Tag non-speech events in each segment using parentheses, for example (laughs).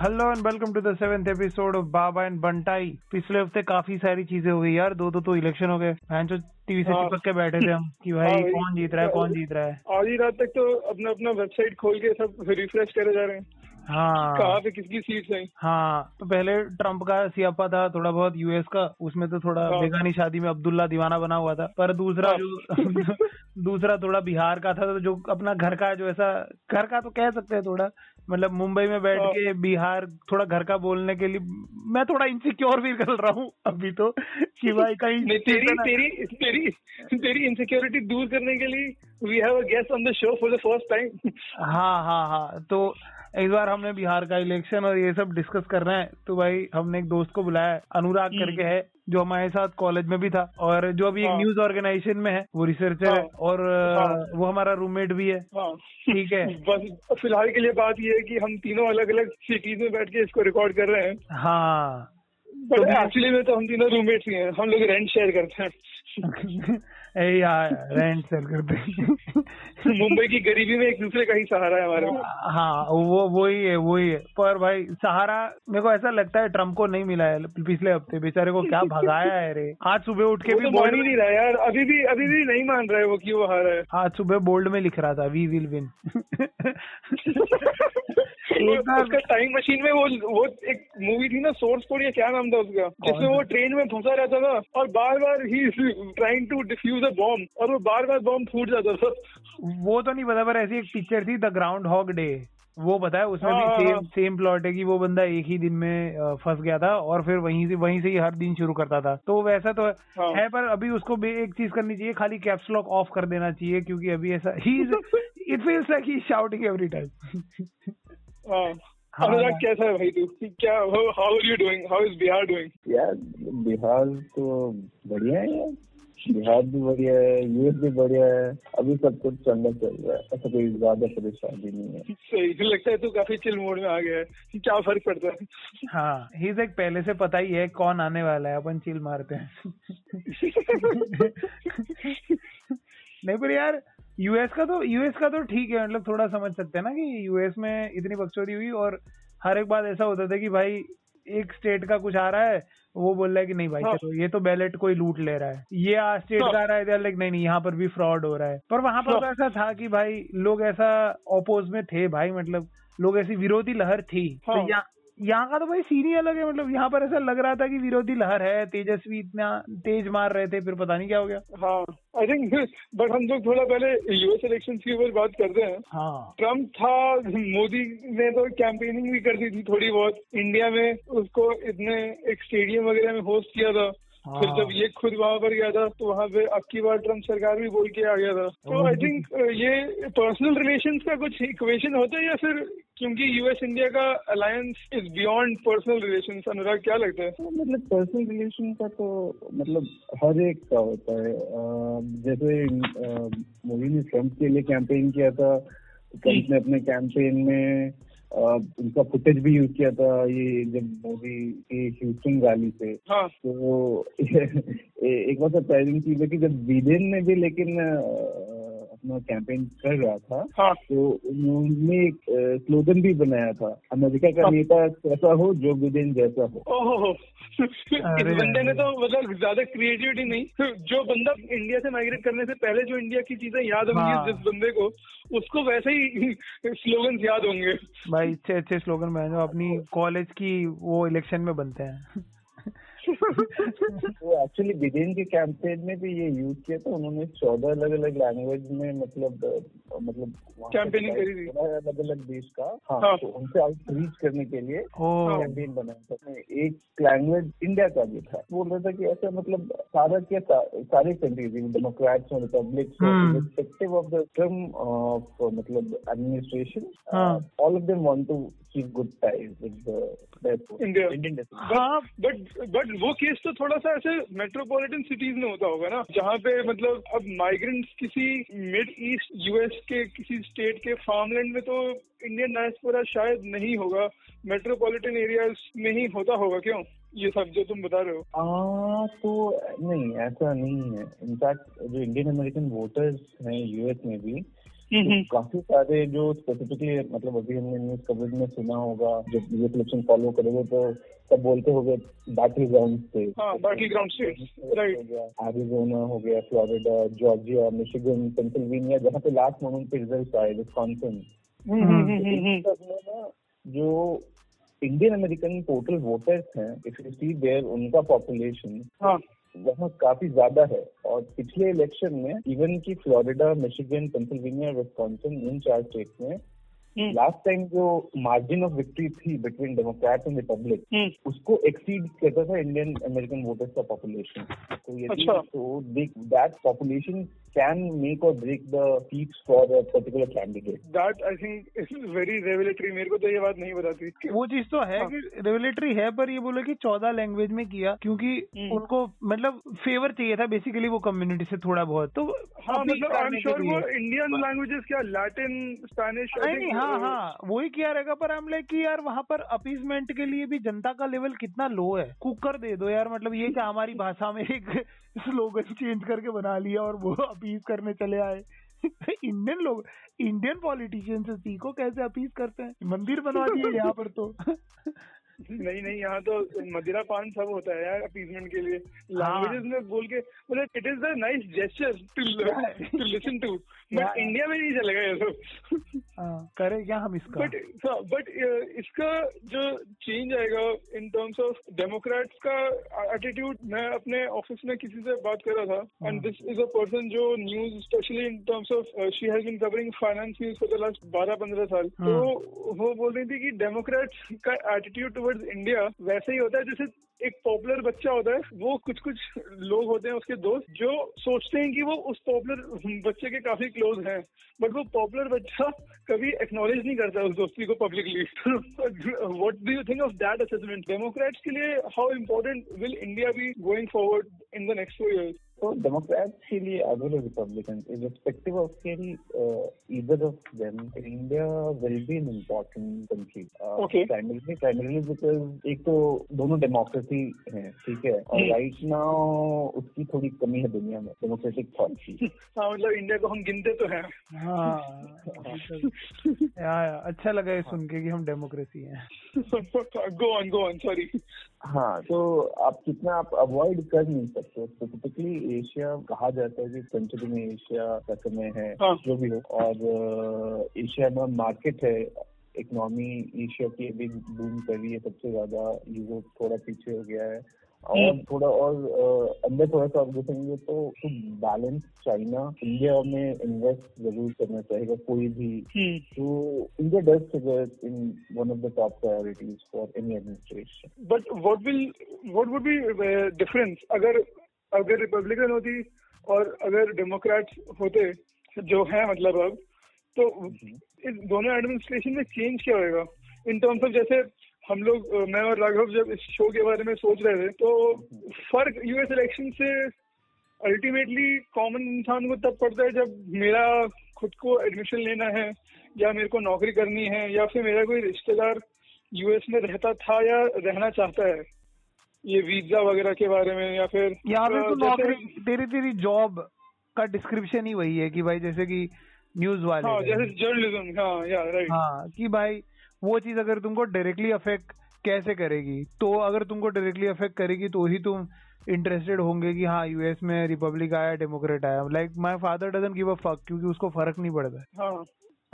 Hello and welcome to the seventh episode of Baba and Bantai पिछले हफ़्ते काफ़ी सारी चीज़ें हो गई यार दो दो तो इलेक्शन हो गए जो टीवी से। चिपक के बैठे थे हम कि भाई हाँ भाई। कौन जीत रहा है कौन जीत रहा है आधी रात तक तो अपना अपना वेबसाइट खोल के सब रिफ्रेश करे जा रहे हैं हाँ कहाँ पे किसकी सीट है हाँ तो पहले ट्रंप का सियापा था थोड़ा बहुत यूएस का उसमें तो थोड़ा हाँ। बेगानी शादी में अब्दुल्ला दीवाना बना हुआ था पर दूसरा हाँ। जो दूसरा थोड़ा बिहार का था तो जो अपना घर का जो ऐसा घर का तो कह सकते हैं थोड़ा मतलब मुंबई में बैठ हाँ। के बिहार थोड़ा घर का बोलने के लिए मैं थोड़ा इनसिक्योर फील कर रहा हूँ अभी तो कि भाई कहीं तेरी तेरी तेरी तेरी इनसिक्योरिटी दूर करने के लिए we have a guest on the show for the first time हाँ हाँ हाँ तो इस बार हमने बिहार का इलेक्शन और ये सब डिस्कस कर रहे हैं तो भाई हमने एक दोस्त को बुलाया है, अनुराग हम्म। करके है जो हमारे साथ कॉलेज में भी था और जो अभी एक हाँ। न्यूज़ ऑर्गेनाइजेशन में है वो रिसर्चर है हाँ। और हाँ। वो हमारा रूममेट भी है हाँ ठीक है (laughs) बस फ़िलहाल के लिए बात ये है कि हम तीनों अलग अलग सिटीज़ में बैठ के इसको रिकॉर्ड कर रहे हैं हाँ एक्चुअली में तो हम तीनों रूममेट्स ही हैं। हम लोग रेंट शेयर करते हैं। (laughs) ए यार रेंट सेल करते हैं। मुंबई की गरीबी में एक दूसरे का ही सहारा है हमारे हाँ वो वही है वही है। पर भाई सहारा मेरे को ऐसा लगता है ट्रंप को नहीं मिला है पिछले हफ़्ते। बेचारे को क्या भगाया है रे। आज सुबह उठ के भी तो मान ही नहीं रहा यार। अभी भी अभी भी नहीं मान रहा है वो की वो हारा है। आज सुबह बोल्ड में लिख रहा था वी विल विन वो- उसका टाइम मशीन में वो वो एक मूवी थी ना सोर्स कोड या क्या नाम था उसका? जिसमें वो ट्रेन में फंसा रहता था और बार बार ही trying to defuse a bomb और वो बार बार बॉम्ब फूट जाता था। वो तो नहीं पता पर ऐसी एक पिक्चर थी द ग्राउंड हॉग डे वो है उसमें हाँ, भी सेम सेम प्लॉट है कि वो बंदा एक ही दिन में फंस गया था और फिर वहीं से वहीं से ही हर दिन शुरू करता था। तो वैसा तो हाँ। है पर अभी उसको भी एक चीज़ करनी चाहिए खाली कैप्स लॉक ऑफ़ कर देना चाहिए क्योंकि अभी ऐसा ही it feels like he shouting every time. Anurag कैसा है भाई तू क्या how are you doing how is Bihar doing यार बिहार तो बढ़िया है यार। बिहार भी बढ़िया है यूएस भी बढ़िया है। अभी सब कुछ चंगा चल रहा है। ऐसा कोई ज़्यादा परेशानी नहीं है। सही लगता है तू काफ़ी चिल मोड में आ गया है। क्या फ़र्क पड़ता है? हाँ ही एक पहले से पता ही है कौन आने वाला है। अपन चिल मारते हैं। (laughs) नहीं पर यार यूएस का तो यूएस का तो ठीक है मतलब थोड़ा समझ सकते हैं ना कि यूएस में इतनी बकचोदी हुई और हर एक बार ऐसा होता था कि भाई एक स्टेट का कुछ आ रहा है वो बोल रहा है कि नहीं भाई हाँ। चलो ये तो बैलेट कोई लूट ले रहा है ये स्टेट हाँ। का आ रहा है लाइक नहीं नहीं यहाँ पर भी फ्रॉड हो रहा है पर वहाँ पर तो हाँ। ऐसा था कि भाई लोग ऐसा ओपोज में थे भाई मतलब लोग ऐसी विरोधी लहर थी तो हाँ। यहाँ यहाँ का तो भाई सीन ही अलग है मतलब यहाँ पर ऐसा लग रहा था कि विरोधी लहर है तेजस्वी इतना तेज मार रहे थे फिर पता नहीं क्या हो गया। हाँ आई थिंक बट हम लोग थोड़ा पहले यूएस इलेक्शन के ऊपर बात करते हैं। हाँ। ट्रंप था मोदी ने तो कैंपेनिंग भी कर दी थी थोड़ी बहुत। इंडिया में उसको इतने एक स्टेडियम वगैरह में होस्ट किया था। हाँ। फिर जब ये खुद वहाँ पर गया था तो वहाँ पे अब की बार ट्रंप सरकार भी बोल के आ गया था। तो आई थिंक ये पर्सनल रिलेशन का कुछ इक्वेशन होता है या फिर क्योंकि यूएस इंडिया का alliance is beyond personal relations Anurag क्या लगता है? तो मतलब पर्सनल रिलेशन का तो मतलब हर एक का होता है। जैसे मोदी ने ट्रंप के लिए कैंपेन किया था ट्रंप ने अपने कैंपेन में उनका फुटेज भी यूज़ किया था ये जब मोदी की ह्यूस्टन रैली से हाँ। तो (laughs) ए- एक बार सरप्राइजिंग चीज़ है कि जब बिडेन ने भी लेकिन अपना कैंपेन कर रहा था हाँ। तो उन्होंने एक स्लोगन भी बनाया था अमेरिका का हाँ। नेता कैसा हो जो बिडेन जैसा हो। ओहो। इस बंदे ने तो मतलब ज़्यादा क्रिएटिविटी नहीं जो बंदा इंडिया से माइग्रेट करने से पहले जो इंडिया की चीज़ें याद होंगी हाँ। जिस बंदे को उसको वैसे ही (laughs) स्लोगन याद होंगे। भाई अच्छे अच्छे स्लोगन जो अपनी कॉलेज की वो इलेक्शन में बनते हैं। तो एक्चुअली बिडेन के कैंपेन में भी ये यूज़ किया था उन्होंने चौदह अलग अलग लैंग्वेज में मतलब मतलब Campaigning करी थी। अलग अलग देश का हाँ, हाँ। तो उनसे आउटरीच करने के लिए कैंपेन बनाया था एक लैंग्वेज इंडिया का भी था बोल रहा था कि ऐसा मतलब सारा क्या सा, सारे कंट्रीज़ डेमोक्रेट्स और republics hmm. Respective of the term of मतलब एडमिनिस्ट्रेशन हाँ। All of them want to keep good ties with Indian हाँ बट बट वो केस तो थोड़ा सा ऐसे मेट्रोपॉलिटन सिटीज़ में होता होगा ना जहाँ पे मतलब अब माइग्रेंट्स किसी मिड ईस्ट यूएस के किसी स्टेट के फार्मलैंड में तो इंडियन डायस्पोरा शायद नहीं होगा मेट्रोपॉलिटन एरियाज़ में ही होता होगा क्यों ये सब जो तुम बता रहे हो आ, तो नहीं ऐसा नहीं है इनफैक्ट जो इंडियन अमेरिकन वोटर्स हैं यूएस में भी। काफ़ी सारे जो स्पेसिफिकली मतलब अभी हमने न्यूज़ कवरेज में सुना होगा जब ये सिलेक्शन फॉलो करोगे तो सब बोलते होंगे बैटल ग्राउंड से हाँ बैटल ग्राउंड राइट एरिजोना हो गया फ्लोरिडा जॉर्जिया मिशिगन पेंसिल्वेनिया जहाँ पे लास्ट मोमेंट पे रिज़ल्ट आए विस्कॉन्सिन ना जो इंडियन अमेरिकन टोटल वोटर्स हैं इफ़ यू सी देयर उनका पॉपुलेशन हाँ। वहाँ काफ़ी ज़्यादा है। और पिछले इलेक्शन में इवन की फ्लोरिडा मिशिगन पेंसिल्वेनिया विस्कॉन्सिन इन चार स्टेट में हम्म, लास्ट टाइम जो मार्जिन ऑफ़ विक्ट्री थी between Democrat and republic hmm, उसको एक्सीड करता था इंडियन अमेरिकन वोटर्स का पॉपुलेशन तो यदि अच्छा। तो दैट पॉपुलेशन कैन मेक और break the seats for a particular candidate that I think is very revelatory मेरे को तो ये बात नहीं बताती वो चीज़ तो है हाँ। कि रेगुलेटरी है पर ये बोले कि चौदह लैंग्वेज में किया क्योंकि हम्म। उनको मतलब फेवर चाहिए था बेसिकली वो कम्युनिटी से थोड़ा बहुत तो हाँ मतलब आई एम श्योर वो। इंडियन लैंग्वेजेस क्या लैटिन स्पेनिश नहीं नहीं हाँ हाँ वही किया रहेगा पर हम लाइक कि यार वहाँ पर अपीजमेंट के लिए भी जनता का लेवल कितना लो है कुकर दे दो यार मतलब ये क्या हमारी भाषा में एक (laughs) स्लोगन चेंज करके बना लिया और वो (laughs) अपीज करने चले आए। (laughs) इंडियन लोग इंडियन पॉलिटिशियन से सीखो कैसे अपीज करते हैं? मंदिर बनवा दिए यहाँ पर तो। नहीं नहीं यहाँ तो मदिरा पान सब होता है यार अपीजमेंट के लिए। हाँ। लैंग्वेजेस में बोल के मतलब it is the nice gesture to to listen to but India में नहीं चलेगा ये सब। हाँ, करें क्या हम इसका? बट बट इसका जो चेंज आएगा इन टर्म्स ऑफ़ डेमोक्रेट्स का एटीट्यूड मैं अपने ऑफ़िस में किसी से बात कर रहा था and this is a person जो news specially in terms of she has been covering finance news for the last बारह पंद्रह साल तो वो बोल रही थी कि डेमोक्रेट्स का एटीट्यूड टुवर्ड्स इंडिया वैसे ही होता है जैसे एक पॉपुलर बच्चा होता है, वो कुछ कुछ लोग होते हैं उसके दोस्त, जो सोचते हैं कि वो उस पॉपुलर बच्चे के काफ़ी क्लोज हैं बट वो पॉपुलर बच्चा कभी एक्नोलेज नहीं करता उस दोस्ती को publicly what do you think of that assessment democrats के लिए how important will India be going forward in the next four years तो डेमोक्रेट्स के लिए एज वेल एज ऑफ़ के either of them India will be an important country primarily primarily because एक तो दोनों democracy है ठीक है? और राइट नाउ उसकी थोड़ी कमी है दुनिया में डेमोक्रेटिक थॉट की मतलब इंडिया को हम गिनते तो हैं। हाँ, हाँ, हाँ, अच्छा लगा सुन के हम डेमोक्रेसी है। Go on go on sorry हाँ तो आप कितना आप अवॉइड कर नहीं सकते स्पेसिफिकली एशिया कहा जाता है कि सेंचुरी में एशिया का समय है हाँ। जो भी हो। और एशिया में मार्केट है इकोनॉमी एशिया की अभी बूम कर रही है सबसे ज़्यादा। यूरोप थोड़ा पीछे हो गया है। और हम्म। थोड़ा और अंदर थोड़ा सा आप देखेंगे तो बैलेंस चाइना इंडिया में इन्वेस्ट ज़रूर करना चाहेगा कोई भी। हम्म। तो India does figure in one of the top priorities for any administration but what will what would be difference अगर अगर रिपब्लिकन होती और अगर डेमोक्रेट्स होते जो है मतलब अब तो इस दोनों एडमिनिस्ट्रेशन में चेंज क्या होगा इन टर्म्स ऑफ़ जैसे हम लोग मैं और राघव जब इस शो के बारे में सोच रहे थे तो फ़र्क यूएस इलेक्शन से अल्टीमेटली कॉमन इंसान को तब पड़ता है जब मेरा खुद को एडमिशन लेना है या मेरे को नौकरी करनी है या फिर मेरा कोई रिश्तेदार यूएस में रहता था या रहना चाहता है। ये वीज़ा वगैरह के बारे में या फिर यहाँ पे तो नौकरी तेरी तेरी जॉब का डिस्क्रिप्शन ही वही है कि भाई जैसे कि न्यूज़ वाले हाँ। जैसे जर्नलिज्म हाँ या राइट हाँ कि भाई वो चीज़ अगर तुमको डायरेक्टली अफेक्ट कैसे करेगी? तो अगर तुमको डायरेक्टली अफेक्ट करेगी तो ही तुम इंटरेस्टेड होंगे कि हाँ यूएस में रिपब्लिक आया डेमोक्रेट आया। Like my father doesn't give a fuck क्योंकि उसको फ़र्क नहीं पड़ता। है।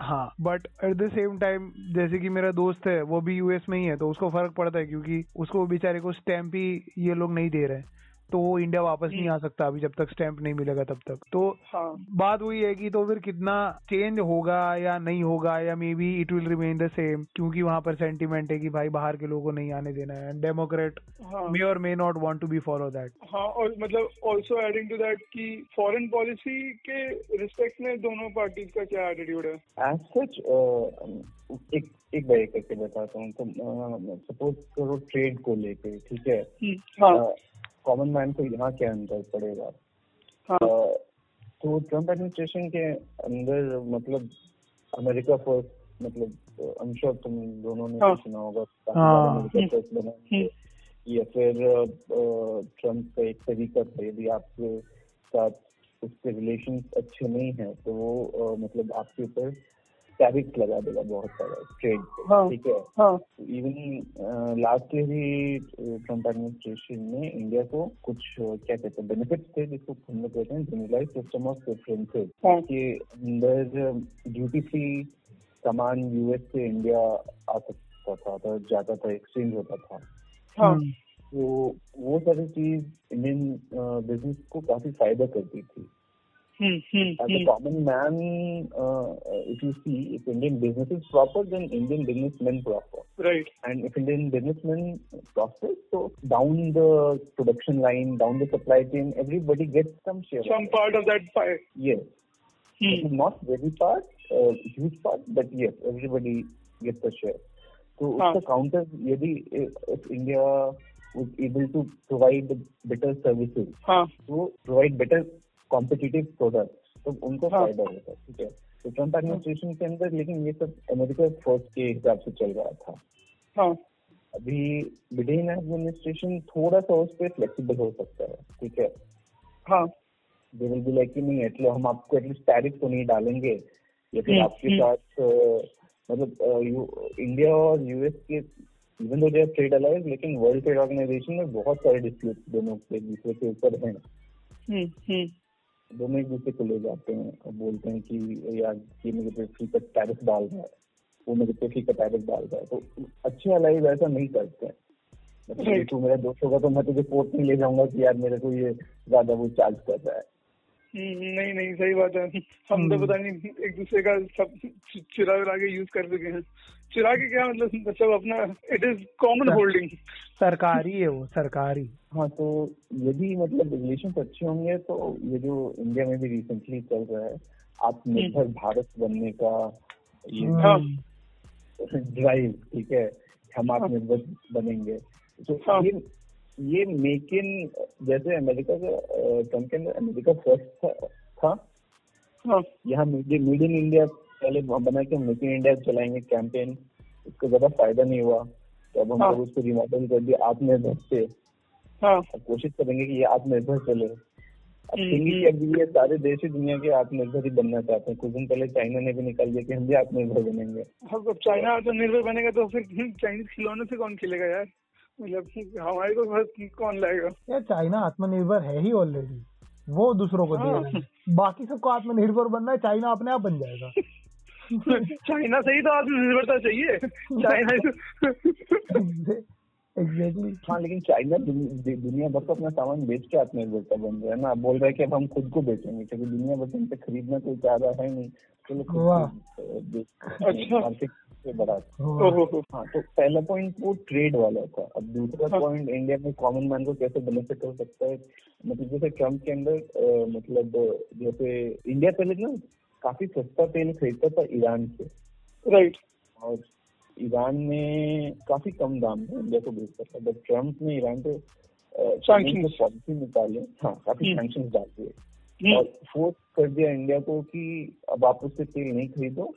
हाँ। But at the same time जैसे कि मेरा दोस्त है, वो भी यूएस में ही है तो उसको फ़र्क पड़ता है क्योंकि उसको बेचारे को स्टैम्प ही ये लोग नहीं दे रहे हैं। तो वो इंडिया वापस नहीं आ सकता अभी जब तक स्टैम्प नहीं मिलेगा तब तक। तो हाँ। बात वही है कि तो फिर कितना चेंज होगा या नहीं होगा या maybe it will remain the same क्योंकि वहाँ पर सेंटीमेंट है कि भाई बाहर के लोगों को नहीं आने देना है। डेमोक्रेट हाँ। मे और may not want to be follow that हाँ और मतलब ऑल्सो एडिंग टू दैट कि फॉरेन पॉलिसी के रिस्पेक्ट में दोनों पार्टी का क्या एटीट्यूड है? एज सच एक एक बार एक करके बताता हूँ। तो सपोज़ करो ट्रेड को लेके ठीक है? हाँ। कॉमन मैन को यहाँ क्या अंतर पड़ेगा? हाँ। तो ट्रंप एडमिनिस्ट्रेशन के अंदर मतलब अमेरिका फ़र्स्ट मतलब आई श्योर तुम दोनों ने हाँ। सुना होगा हाँ। अमेरिका फ़र्स्ट बनाएँगे या फिर ट्रंप का एक तरीका था यदि आपके साथ उसके रिलेशन अच्छे नहीं है तो वो मतलब आपके ऊपर टैरिफ लगा देगा बहुत सारा ट्रेड हाँ, ठीक है? हाँ। इवन लास्ट ईयर ही ट्रंप एडमिनिस्ट्रेशन ने इंडिया को कुछ uh, क्या कहते हैं बेनिफिट्स थे जिसको हम लोग कहते हैं जनरलाइज सिस्टम ऑफ़ प्रेफरेंसेस हाँ। के अंदर ड्यूटी फ्री सामान यूएस से इंडिया आ सकता था तो जाता था एक्सचेंज होता था। हाँ। तो वो सारी चीज़ इंडियन बिज़नेस को काफ़ी फ़ायदा करती थी। Hmm hmm as a hmm common man, uh, if you see, if Indian business is proper, then Indian businessmen prosper. Right And if Indian businessmen prosper, so down the production line, down the supply chain, everybody gets some share. of some it. part of that pie Yes. Hmm It is not very part, uh, huge part, but yes, everybody gets a share. So हाँ. उसका counter यदि if India was able to provide better services, हाँ to provide better competitive products तो उनको हाँ। फ़ायदा होता है ठीक है? तो ट्रंप एडमिनिस्ट्रेशन के अंदर लेकिन ये सब अमेरिका फ़र्स्ट के हिसाब से चल रहा था। हाँ। अभी बिडेन एडमिनिस्ट्रेशन थोड़ा सा उस पर फ्लेक्सिबल हो सकता है ठीक है? हाँ। दे विल बी लाइक नहीं एटलीस्ट हम आपको एटलीस्ट टैरिफ तो नहीं डालेंगे या फिर हम्म, आपके हम्म। साथ मतलब इंडिया और यूएस के even though they trade allies लेकिन वर्ल्ड ट्रेड ऑर्गेनाइजेशन में बहुत सारे डिस्प्यूट दोनों के एक दूसरे के ऊपर हैं। दोनों एक दूसरे को ले जाते हैं और बोलते हैं कि यार ये मेरे पे फ्री का टैरिफ डाल रहा है। वो मेरे पे फ्री का टैरिफ डाल रहा है। तो अच्छे अलाइज ऐसा नहीं करते हैं। मतलब Right. तू मेरा दोस्त होगा तो मैं तुझे कोर्ट नहीं ले जाऊँगा कि यार मेरे को ये ज़्यादा वो चार्ज कर रहा है। हम्म, नहीं नहीं सही बात है। हम तो हम्म। पता नहीं एक दूसरे का सब चिरा विरा के यूज़ कर चुके हैं। चिरा के क्या मतलब मतलब अपना इट इज़ कॉमन होल्डिंग सरकारी है वो सरकारी। हाँ तो यदि मतलब रिलेशन अच्छे होंगे तो ये जो इंडिया में भी रिसेंटली चल रहा है आत्मनिर्भर भारत बनने का ये हाँ। ड्राइव ठीक है हम आत्मनिर्भर बनेंगे। तो हाँ। ये ये मेक इन जैसे अमेरिका का ट्रंप के अंदर अमेरिका फ़र्स्ट था, था हाँ। यहाँ मेड इन इंडिया पहले बना के मेक इन इंडिया चलाएँगे कैंपेन उसको ज़्यादा फ़ायदा नहीं हुआ। तो अब हम हाँ। लोग उसको रिमॉडल कर दिया आत्मनिर्भर से। हाँ। कोशिश करेंगे कि ये आत्मनिर्भर चले। अब हम्म, हम्म। कि अब ये सारे देश ही दुनिया के आत्मनिर्भर ही बनना चाहते हैं। कुछ दिन पहले चाइना ने भी निकाल दिया कि हम भी आत्मनिर्भर बनेंगे। अब चाइना आत्मनिर्भर बनेगा तो फिर चाइनीज़ खिलौने से कौन खिलेगा यार? मतलब हमारे को बस कौन लाएगा? यार चाइना आत्मनिर्भर है ही ऑलरेडी वो दूसरों को दे हाँ। बाकी सबको आत्मनिर्भर बनना है चाइना अपने आप बन जाएगा। चाइना से ही तो आत्मनिर्भरता चाहिए। चाइना एग्जैक्टली हाँ लेकिन चाइना दुनिया भर को अपना सामान बेच के आत्मनिर्भरता बन रहा है ना। बोल रहा है कि अब हम खुद को बेचेंगे क्योंकि दुनिया भर से खरीदना कोई रहा है नहीं। चलो अच्छा। मार्केट से बढ़ा हाँ तो पहला पॉइंट वो ट्रेड वाला था। अब दूसरा हाँ। पॉइंट इंडिया में कॉमन मैन को कैसे बेनिफिट हो सकता है? मतलब जैसे ट्रंप के अंदर मतलब जैसे इंडिया पहले ना काफ़ी सस्ता तेल खरीदता था ईरान से। राइट और ईरान में काफ़ी कम दाम में इंडिया को बेचता था। बट ट्रंप ने ईरान पे पॉलिसी निकाले। हाँ काफ़ी हम्म। सैंक्शन डाल दिए। और फोर्स कर दिया इंडिया को कि अब आप उससे तेल नहीं खरीदो।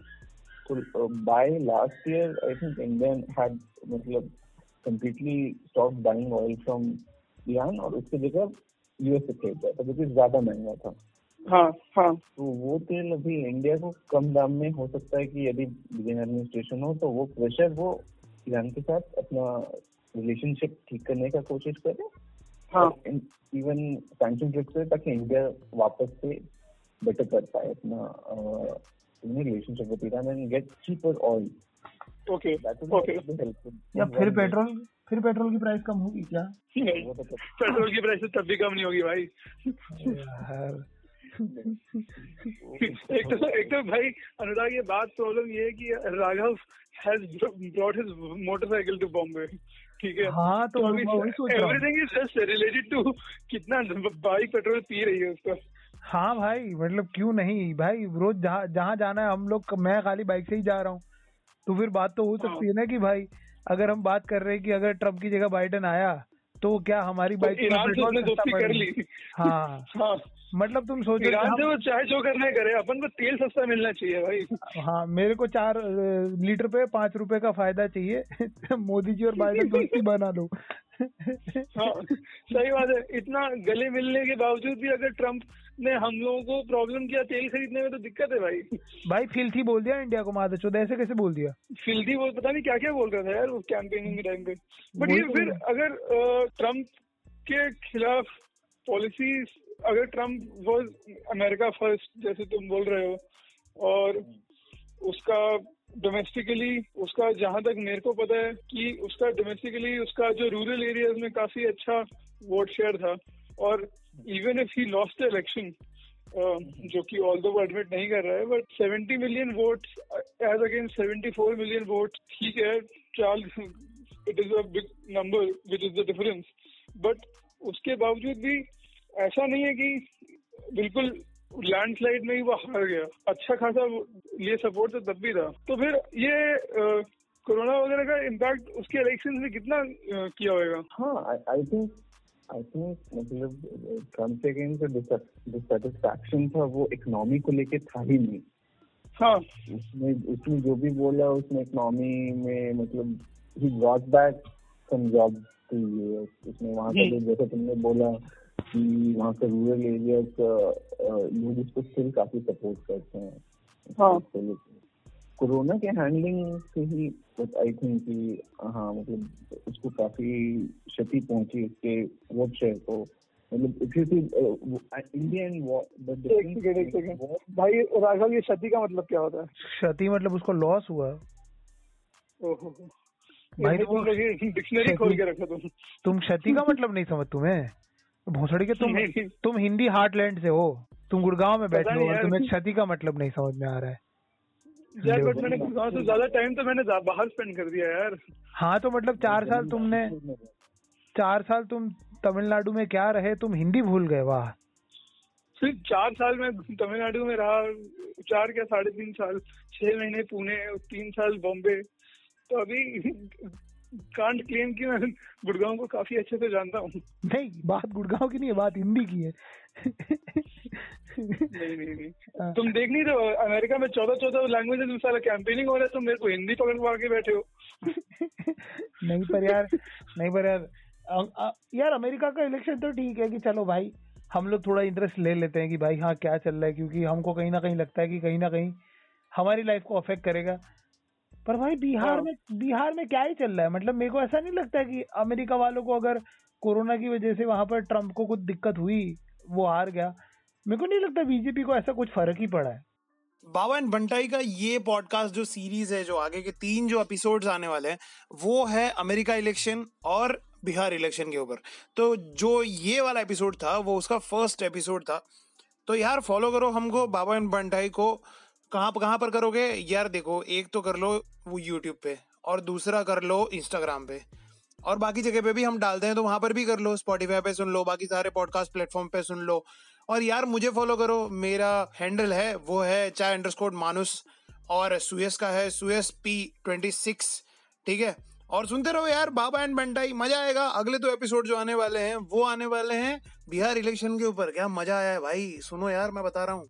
तो by last year I think India had मतलब completely stop buying oil from Iran और उसकी जगह यूएस से खरीद रहा था जो कि ज़्यादा महँगा था। हाँ हाँ। तो वो तेल अभी इंडिया को कम दाम में हो सकता है कि यदि बिडेन एडमिनिस्ट्रेशन हो तो वो प्रेशर वो ईरान के साथ अपना रिलेशनशिप ठीक करने का कोशिश करे। हाँ। इवन सैंक्शन ट्रिक से ताकि इंडिया वापस से बेटर कर पाए अपना relationship with Iran and get cheaper oil okay okay या फिर पेट्रोल फिर पेट्रोल की प्राइस कम होगी क्या? नहीं तो पेट्रोल की प्राइस तब भी कम नहीं होगी भाई। यार। एक तो एक तो भाई अनुराग ये बात प्रॉब्लम ये है कि Raghav has brought his motorcycle to Bombay ठीक है? हाँ तो हूँ। Everything is just related to कितना बाइक पेट्रोल पी रही है उसका। हाँ भाई मतलब क्यों नहीं? भाई रोज जहाँ जहाँ जाना है हम लोग मैं खाली बाइक से ही जा रहा हूँ। तो फिर बात तो हो सकती है। ना कि भाई अगर हम बात कर रहे हैं कि अगर ट्रंप की जगह बाइडन आया तो क्या हमारी तो बाइक ईरान से कर ली। हाँ। हाँ। मतलब तुम सोचो कि ईरान से वो चाहे जो करना है करे अपन को तेल सस्ता मिलना चाहिए भाई। हाँ मेरे को चार लीटर पे पाँच रुपए का फ़ायदा चाहिए। (laughs) मोदी जी और बाइडेन दोस्ती बना दो (laughs) हाँ सही बात है। इतना गले मिलने के बावजूद भी अगर ट्रंप ने हम लोगों को प्रॉब्लम किया तेल खरीदने में तो दिक्कत है भाई। भाई फिल्थी बोल दिया इंडिया को मादर चौदह ऐसे कैसे बोल दिया? फिल्थी बोल पता नहीं क्या क्या बोल रहा था यार उस कैंपेनिंग के टाइम पे। बट ये तो फिर अगर ट्रंप के खिलाफ पॉलिसीज़ अगर ट्रंप वॉज़ अमेरिका फ़र्स्ट जैसे तुम बोल रहे हो, और उसका डोमेस्टिकली उसका जहाँ तक मेरे को पता है कि उसका डोमेस्टिकली उसका जो रूरल एरियाज़ में काफ़ी अच्छा वोट शेयर था। और even if he lost the election जो कि ऑल दो एडमिट नहीं कर रहा है but 70 million vote as against 74 million vote ठीक है, चाल it is a big number which is the difference but उसके बावजूद भी ऐसा नहीं है कि बिल्कुल लैंडस्लाइड में ही वो हार गया। अच्छा खासा ये सपोर्ट तो तब भी था। तो फिर ये कोरोना वगैरह का इम्पैक्ट उसके इलेक्शन में कितना किया होगा? हाँ आई थिंक आई थिंक मतलब ट्रंप के अगेंस्ट जो डिससेटिस्फैक्शन था वो इकोनॉमी को लेके था ही नहीं। हाँ। उसने उसने जो भी बोला उसने इकोनॉमी में मतलब he got back some job उसने वहाँ का जो जैसे तुमने बोला कि वहाँ का रूरल एरियाज़ का लोग उसको स्टिल काफ़ी सपोर्ट करते हैं। हाँ। कोरोना के हैंडलिंग से ही आई थिंक कि हाँ मतलब उसको काफ़ी क्षति पहुँची उसके वोट शेयर को। मतलब इफ़ यू सी इंडियन एक सेकेंड एक सेकेंड भाई राघव ये क्षति का मतलब क्या होता है? क्षति मतलब उसको लॉस हुआ। ओहो। भाई तो वो- डिक्शनरी खोल के रखा तुम। तुम क्षति का मतलब नहीं समझ तुम्हें? भोसड़ी के तुम (laughs) तुम हिंदी हार्टलैंड से हो। तुम गुड़गांव में बैठे हो। तुम्हें क्षति का मतलब नहीं समझ में आ रहा है। यार बट मैंने गुड़गांव से ज़्यादा टाइम तो मैंने बाहर स्पेंड कर दिया यार। हाँ तो मतलब चार साल तुमने चार साल तुम तमिलनाडु में क्या रहे? तुम हिंदी भूल गए वाह। सिर्फ़ चार साल में तमिलनाडु में रहा चार क्या साढ़े तीन साल छह महीने पुणे तीन साल बॉम्बे। तो अभी कांट क्लेम कि मैं गुड़गांव को काफ़ी अच्छे से जानता हूँ। नहीं बात गुड़गांव की नहीं है बात हिंदी की है। नहीं नहीं नहीं। हाँ। तुम देख नहीं रहे हो अमेरिका में चौदह चौदह लैंग्वेजेस में सारा कैंपेनिंग हो रहा है तुम मेरे को हिंदी पकड़ पकड़ के बैठे हो। नहीं पर यार नहीं पर यार अ- अ- यार अमेरिका का इलेक्शन तो ठीक है कि चलो भाई हम लोग थोड़ा इंटरेस्ट ले लेते हैं कि भाई हाँ क्या चल रहा है क्योंकि हमको कहीं ना कहीं लगता है कि कहीं ना कहीं हमारी लाइफ को अफेक्ट करेगा। पर भाई बिहार हाँ। में बिहार में क्या ही चल रहा है? मतलब मेरे को ऐसा नहीं लगता कि अमेरिका वालों को अगर कोरोना की वजह से वहाँ पर ट्रंप को कुछ दिक्कत हुई वो हार गया। मेरे को नहीं लगता बीजेपी को ऐसा कुछ फ़र्क ही पड़ा है। बाबा एंड बंटाई का ये पॉडकास्ट जो सीरीज़ है जो आगे के तीन जो एपिसोड्स आने वाले हैं वो है अमेरिका इलेक्शन और बिहार इलेक्शन के ऊपर। तो जो ये वाला एपिसोड था वो उसका फ़र्स्ट एपिसोड था। तो यार फॉलो करो हमको बाबा एंड बंटाई को। कहाँ कहाँ पर करोगे? यार देखो, एक तो कर लो वो यूट्यूब पे और दूसरा कर लो इंस्टाग्राम पे। और बाकी जगह पे भी हम डालते हैं तो वहाँ पर भी कर लो स्पॉटीफाई पे सुन लो, बाकी सारे पॉडकास्ट प्लेटफॉर्म पे सुन लो। और यार मुझे फॉलो करो, मेरा हैंडल है, वो है चाय अंडरस्कोर मानुस और सुयस का है सुयस पी ट्वेंटी सिक्स ठीक है? और सुनते रहो यार, बाबा एंड बंटाई मज़ा आएगा। अगले दो तो एपिसोड जो आने वाले हैं, वो आने वाले हैं बिहार इलेक्शन के ऊपर। क्या मज़ा आया है भाई? सुनो यार, मैं बता रहा हूँ।